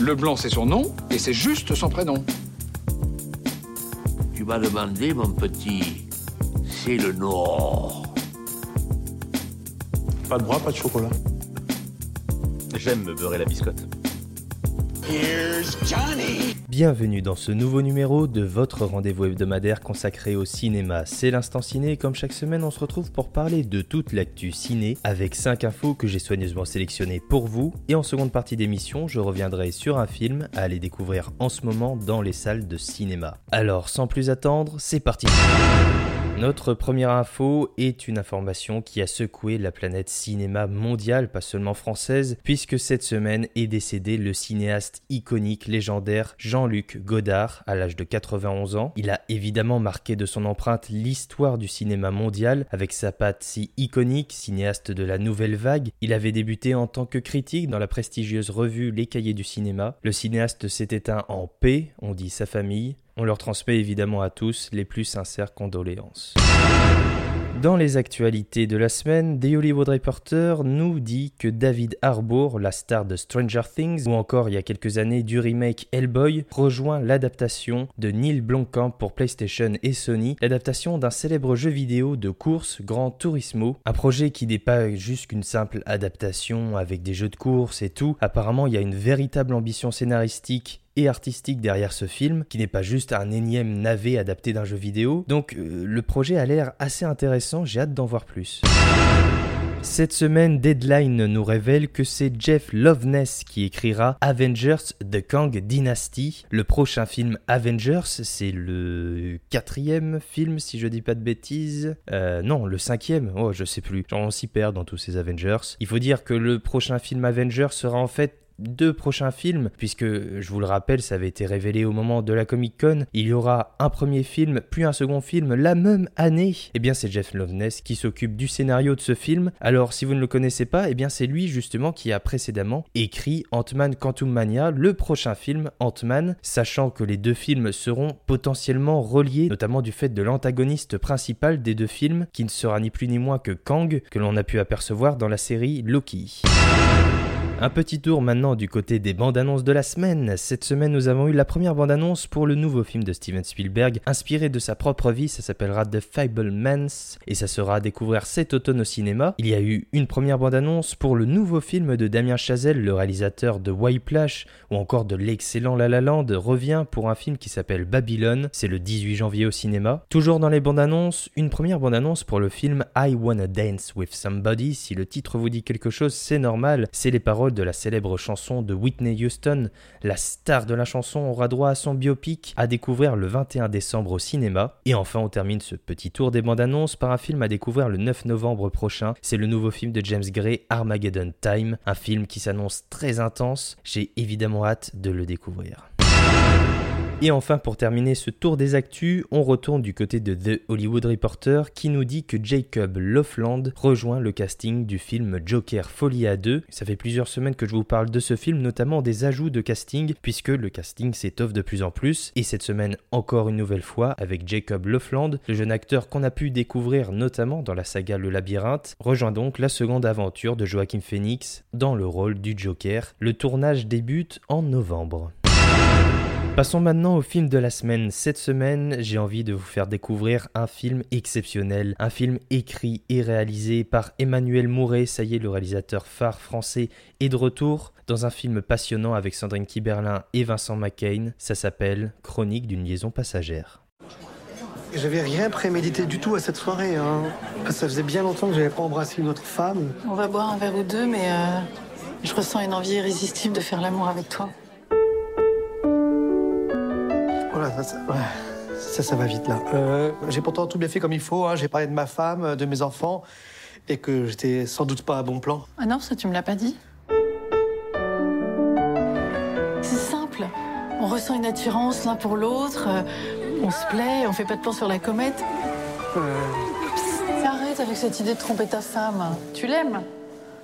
Le blanc, c'est son nom, et c'est juste son prénom. Tu m'as demandé, mon petit, c'est le Nord. Pas de bras, pas de chocolat. J'aime me beurrer la biscotte. Bienvenue dans ce nouveau numéro de votre rendez-vous hebdomadaire consacré au cinéma. C'est l'instant ciné comme chaque semaine on se retrouve pour parler de toute l'actu ciné avec 5 infos que j'ai soigneusement sélectionnées pour vous et en seconde partie d'émission je reviendrai sur un film à aller découvrir en ce moment dans les salles de cinéma. Alors sans plus attendre, c'est parti notre première info est une information qui a secoué la planète cinéma mondiale, pas seulement française, puisque cette semaine est décédé le cinéaste iconique légendaire Jean-Luc Godard à l'âge de 91 ans. Il a évidemment marqué de son empreinte l'histoire du cinéma mondial avec sa patte si iconique, cinéaste de la nouvelle vague. Il avait débuté en tant que critique dans la prestigieuse revue Les Cahiers du cinéma. Le cinéaste s'est éteint en paix, on dit sa famille. On leur transmet évidemment à tous les plus sincères condoléances. Dans les actualités de la semaine, The Hollywood Reporter nous dit que David Harbour, la star de Stranger Things, ou encore il y a quelques années du remake Hellboy, rejoint l'adaptation de Neil Blomkamp pour PlayStation et Sony, l'adaptation d'un célèbre jeu vidéo de course Grand Turismo, un projet qui n'est pas juste qu'une simple adaptation avec des jeux de course et tout, apparemment il y a une véritable ambition scénaristique artistique derrière ce film, qui n'est pas juste un énième navet adapté d'un jeu vidéo. Donc euh, le projet a l'air assez intéressant, j'ai hâte d'en voir plus. Cette semaine, Deadline nous révèle que c'est Jeff Loveness qui écrira Avengers The Kang Dynasty. Le prochain film Avengers, c'est le quatrième film, si je dis pas de bêtises. Euh, non, le cinquième. Oh, je sais plus. J'en s'y perd dans tous ces Avengers. Il faut dire que le prochain film Avengers sera en fait deux prochains films, puisque je vous le rappelle, ça avait été révélé au moment de la Comic Con. Il y aura un premier film, puis un second film la même année. Eh bien, c'est Jeff Loveness qui s'occupe du scénario de ce film. Alors, si vous ne le connaissez pas, eh bien, c'est lui justement qui a précédemment écrit Ant-Man Quantum Mania, le prochain film Ant-Man, sachant que les deux films seront potentiellement reliés, notamment du fait de l'antagoniste principal des deux films, qui ne sera ni plus ni moins que Kang, que l'on a pu apercevoir dans la série Loki. Un petit tour maintenant du côté des bandes annonces de la semaine. Cette semaine, nous avons eu la première bande annonce pour le nouveau film de Steven Spielberg, inspiré de sa propre vie. Ça s'appellera The Fablemans et ça sera à découvrir cet automne au cinéma. Il y a eu une première bande annonce pour le nouveau film de Damien Chazelle, le réalisateur de Whiplash ou encore de l'excellent La La Land, revient pour un film qui s'appelle Babylon. C'est le 18 janvier au cinéma. Toujours dans les bandes annonces, une première bande annonce pour le film I Wanna Dance with Somebody. Si le titre vous dit quelque chose, c'est normal. C'est les paroles de la célèbre chanson de Whitney Houston, la star de la chanson aura droit à son biopic à découvrir le 21 décembre au cinéma. Et enfin, on termine ce petit tour des bandes annonces par un film à découvrir le 9 novembre prochain. C'est le nouveau film de James Gray, Armageddon Time, un film qui s'annonce très intense. J'ai évidemment hâte de le découvrir. Et enfin, pour terminer ce tour des actus, on retourne du côté de The Hollywood Reporter qui nous dit que Jacob Lofland rejoint le casting du film Joker Folie à 2. Ça fait plusieurs semaines que je vous parle de ce film, notamment des ajouts de casting, puisque le casting s'étoffe de plus en plus. Et cette semaine, encore une nouvelle fois, avec Jacob Lofland, le jeune acteur qu'on a pu découvrir notamment dans la saga Le Labyrinthe, rejoint donc la seconde aventure de Joaquin Phoenix dans le rôle du Joker. Le tournage débute en novembre. Passons maintenant au film de la semaine. Cette semaine, j'ai envie de vous faire découvrir un film exceptionnel, un film écrit et réalisé par Emmanuel Mouret, ça y est, le réalisateur phare français est de retour dans un film passionnant avec Sandrine Kiberlin et Vincent McCain. Ça s'appelle Chronique d'une liaison passagère. J'avais rien prémédité du tout à cette soirée. Hein. Ça faisait bien longtemps que j'avais pas embrassé une autre femme. On va boire un verre ou deux, mais euh, je ressens une envie irrésistible de faire l'amour avec toi. Ça, ça, ouais, ça, ça va vite là. Euh, j'ai pourtant tout bien fait comme il faut. hein. J'ai parlé de ma femme, de mes enfants, et que j'étais sans doute pas à bon plan. Ah non, ça tu me l'as pas dit C'est simple. On ressent une attirance l'un pour l'autre, euh, on se plaît, on fait pas de plan sur la comète. Euh, Psst, Arrête avec cette idée de tromper ta femme. Tu l'aimes?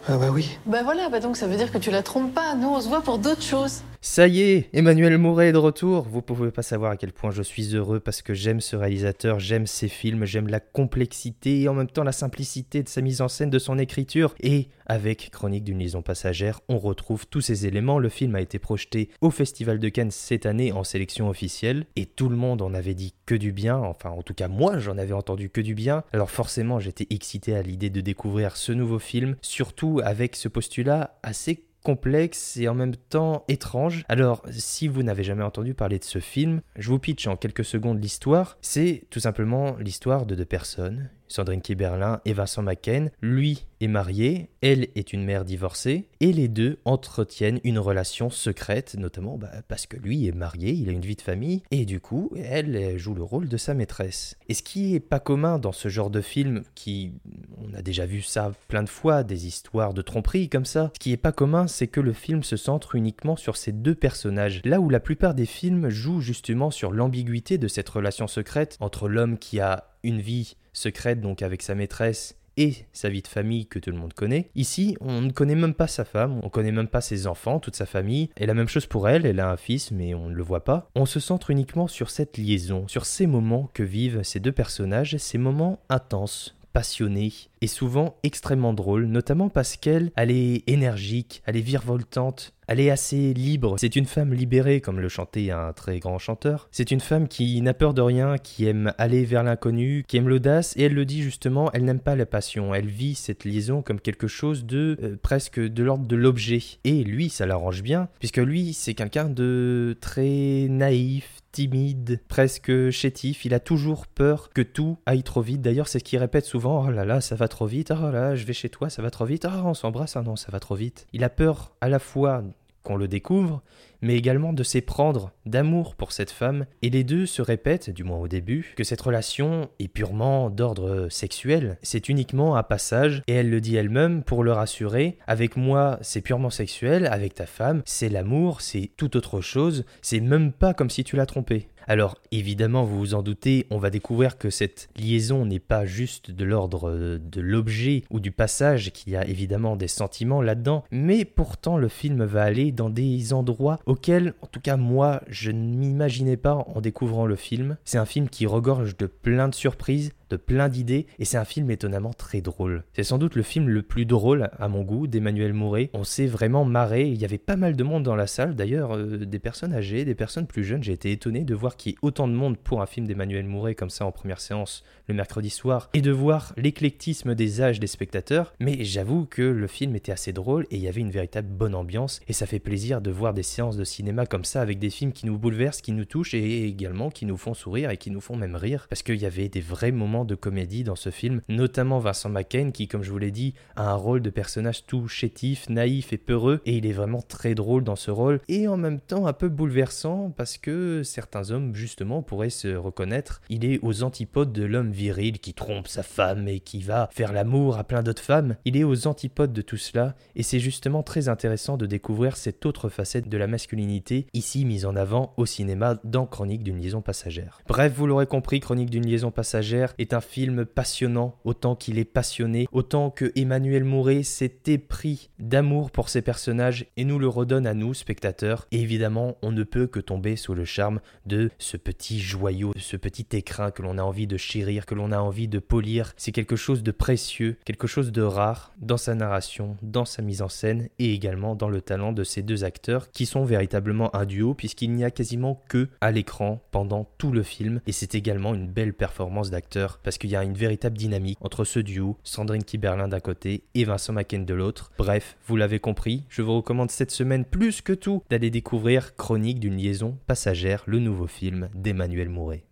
Ah bah oui. Bah voilà, bah donc ça veut dire que tu la trompes pas. Nous, on se voit pour d'autres choses. Ça y est, Emmanuel Mouret est de retour. Vous pouvez pas savoir à quel point je suis heureux parce que j'aime ce réalisateur, j'aime ses films, j'aime la complexité et en même temps la simplicité de sa mise en scène, de son écriture. Et avec Chronique d'une liaison passagère, on retrouve tous ces éléments. Le film a été projeté au Festival de Cannes cette année en sélection officielle et tout le monde en avait dit que du bien. Enfin, en tout cas, moi, j'en avais entendu que du bien. Alors forcément, j'étais excité à l'idée de découvrir ce nouveau film, surtout avec ce postulat assez complexe et en même temps étrange. Alors, si vous n'avez jamais entendu parler de ce film, je vous pitch en quelques secondes l'histoire. C'est tout simplement l'histoire de deux personnes, Sandrine Kiberlin et Vincent McCain. Lui est marié, elle est une mère divorcée, et les deux entretiennent une relation secrète, notamment bah, parce que lui est marié, il a une vie de famille, et du coup, elle joue le rôle de sa maîtresse. Et ce qui est pas commun dans ce genre de film, qui, on a déjà vu ça plein de fois, des histoires de tromperie comme ça, ce qui est pas commun, c'est que le film se centre uniquement sur ces deux personnages, là où la plupart des films jouent justement sur l'ambiguïté de cette relation secrète entre l'homme qui a une vie secrète donc avec sa maîtresse et sa vie de famille que tout le monde connaît. Ici, on ne connaît même pas sa femme, on ne connaît même pas ses enfants, toute sa famille. Et la même chose pour elle, elle a un fils, mais on ne le voit pas. On se centre uniquement sur cette liaison, sur ces moments que vivent ces deux personnages, ces moments intenses, passionnée et souvent extrêmement drôle, notamment parce qu'elle elle est énergique, elle est virevoltante, elle est assez libre. C'est une femme libérée, comme le chantait un très grand chanteur. C'est une femme qui n'a peur de rien, qui aime aller vers l'inconnu, qui aime l'audace, et elle le dit justement, elle n'aime pas la passion. Elle vit cette liaison comme quelque chose de euh, presque de l'ordre de l'objet. Et lui, ça l'arrange bien, puisque lui, c'est quelqu'un de très naïf, timide, presque chétif. Il a toujours peur que tout aille trop vite. D'ailleurs, c'est ce qu'il répète souvent. Oh là là, ça va trop vite. Oh là je vais chez toi, ça va trop vite. Oh, on s'embrasse. Ah non, ça va trop vite. Il a peur à la fois qu'on le découvre, mais également de s'éprendre d'amour pour cette femme, et les deux se répètent, du moins au début, que cette relation est purement d'ordre sexuel, c'est uniquement un passage, et elle le dit elle-même pour le rassurer, avec moi c'est purement sexuel, avec ta femme c'est l'amour, c'est tout autre chose, c'est même pas comme si tu l'as trompé. Alors évidemment, vous vous en doutez, on va découvrir que cette liaison n'est pas juste de l'ordre de l'objet ou du passage, qu'il y a évidemment des sentiments là-dedans, mais pourtant le film va aller dans des endroits auxquels, en tout cas moi, je ne m'imaginais pas en découvrant le film. C'est un film qui regorge de plein de surprises, de plein d'idées, et c'est un film étonnamment très drôle. C'est sans doute le film le plus drôle, à mon goût, d'Emmanuel Mouret. On s'est vraiment marré, il y avait pas mal de monde dans la salle, d'ailleurs, euh, des personnes âgées, des personnes plus jeunes, j'ai été étonné de voir qu'il y ait autant de monde pour un film d'Emmanuel Mouret comme ça en première séance le mercredi soir, et de voir l'éclectisme des âges des spectateurs, mais j'avoue que le film était assez drôle et il y avait une véritable bonne ambiance, et ça fait plaisir de voir des séances de cinéma comme ça avec des films qui nous bouleversent, qui nous touchent et également qui nous font sourire et qui nous font même rire, parce qu'il y avait des vrais moments de comédie dans ce film, notamment Vincent McCain qui, comme je vous l'ai dit, a un rôle de personnage tout chétif, naïf et peureux, et il est vraiment très drôle dans ce rôle, et en même temps un peu bouleversant parce que certains hommes justement pourraient se reconnaître. Il est aux antipodes de l'homme viril qui trompe sa femme et qui va faire l'amour à plein d'autres femmes. Il est aux antipodes de tout cela, et c'est justement très intéressant de découvrir cette autre facette de la masculinité, ici mise en avant au cinéma dans Chronique d'une liaison passagère. Bref, vous l'aurez compris, Chronique d'une liaison passagère un film passionnant, autant qu'il est passionné, autant que Emmanuel Mouret s'est épris d'amour pour ses personnages et nous le redonne à nous, spectateurs. Et évidemment, on ne peut que tomber sous le charme de ce petit joyau, ce petit écrin que l'on a envie de chérir, que l'on a envie de polir. C'est quelque chose de précieux, quelque chose de rare dans sa narration, dans sa mise en scène et également dans le talent de ces deux acteurs qui sont véritablement un duo puisqu'il n'y a quasiment que à l'écran pendant tout le film et c'est également une belle performance d'acteur parce qu'il y a une véritable dynamique entre ce duo, Sandrine Kiberlin d'un côté et Vincent Macken de l'autre. Bref, vous l'avez compris, je vous recommande cette semaine plus que tout d'aller découvrir Chronique d'une liaison passagère, le nouveau film d'Emmanuel Mouret.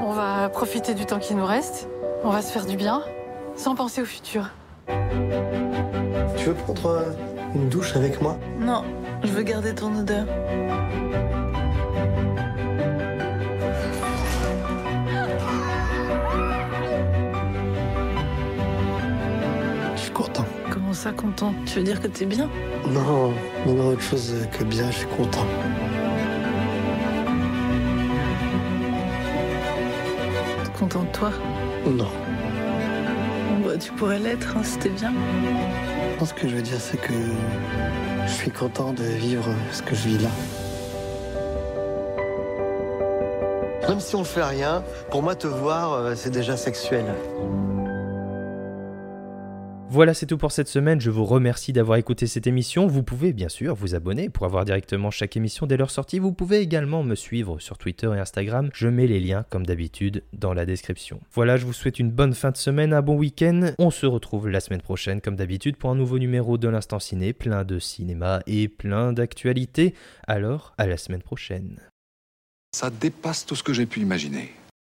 On va profiter du temps qui nous reste, on va se faire du bien, sans penser au futur. Tu veux prendre une douche avec moi? Non, je veux garder ton odeur. Ça content Tu veux dire que t'es bien? Non, non, autre chose que bien, je suis content. Content de toi? Non. Bah, tu pourrais l'être, hein, c'était bien. Non, ce que je veux dire, c'est que je suis content de vivre ce que je vis là. Même si on fait rien, pour moi, te voir, euh, c'est déjà sexuel. Voilà, c'est tout pour cette semaine. Je vous remercie d'avoir écouté cette émission. Vous pouvez bien sûr vous abonner pour avoir directement chaque émission dès leur sortie. Vous pouvez également me suivre sur Twitter et Instagram. Je mets les liens, comme d'habitude, dans la description. Voilà, je vous souhaite une bonne fin de semaine, un bon week-end. On se retrouve la semaine prochaine, comme d'habitude, pour un nouveau numéro de l'Instant Ciné, plein de cinéma et plein d'actualités. Alors, à la semaine prochaine. Ça dépasse tout ce que j'ai pu imaginer.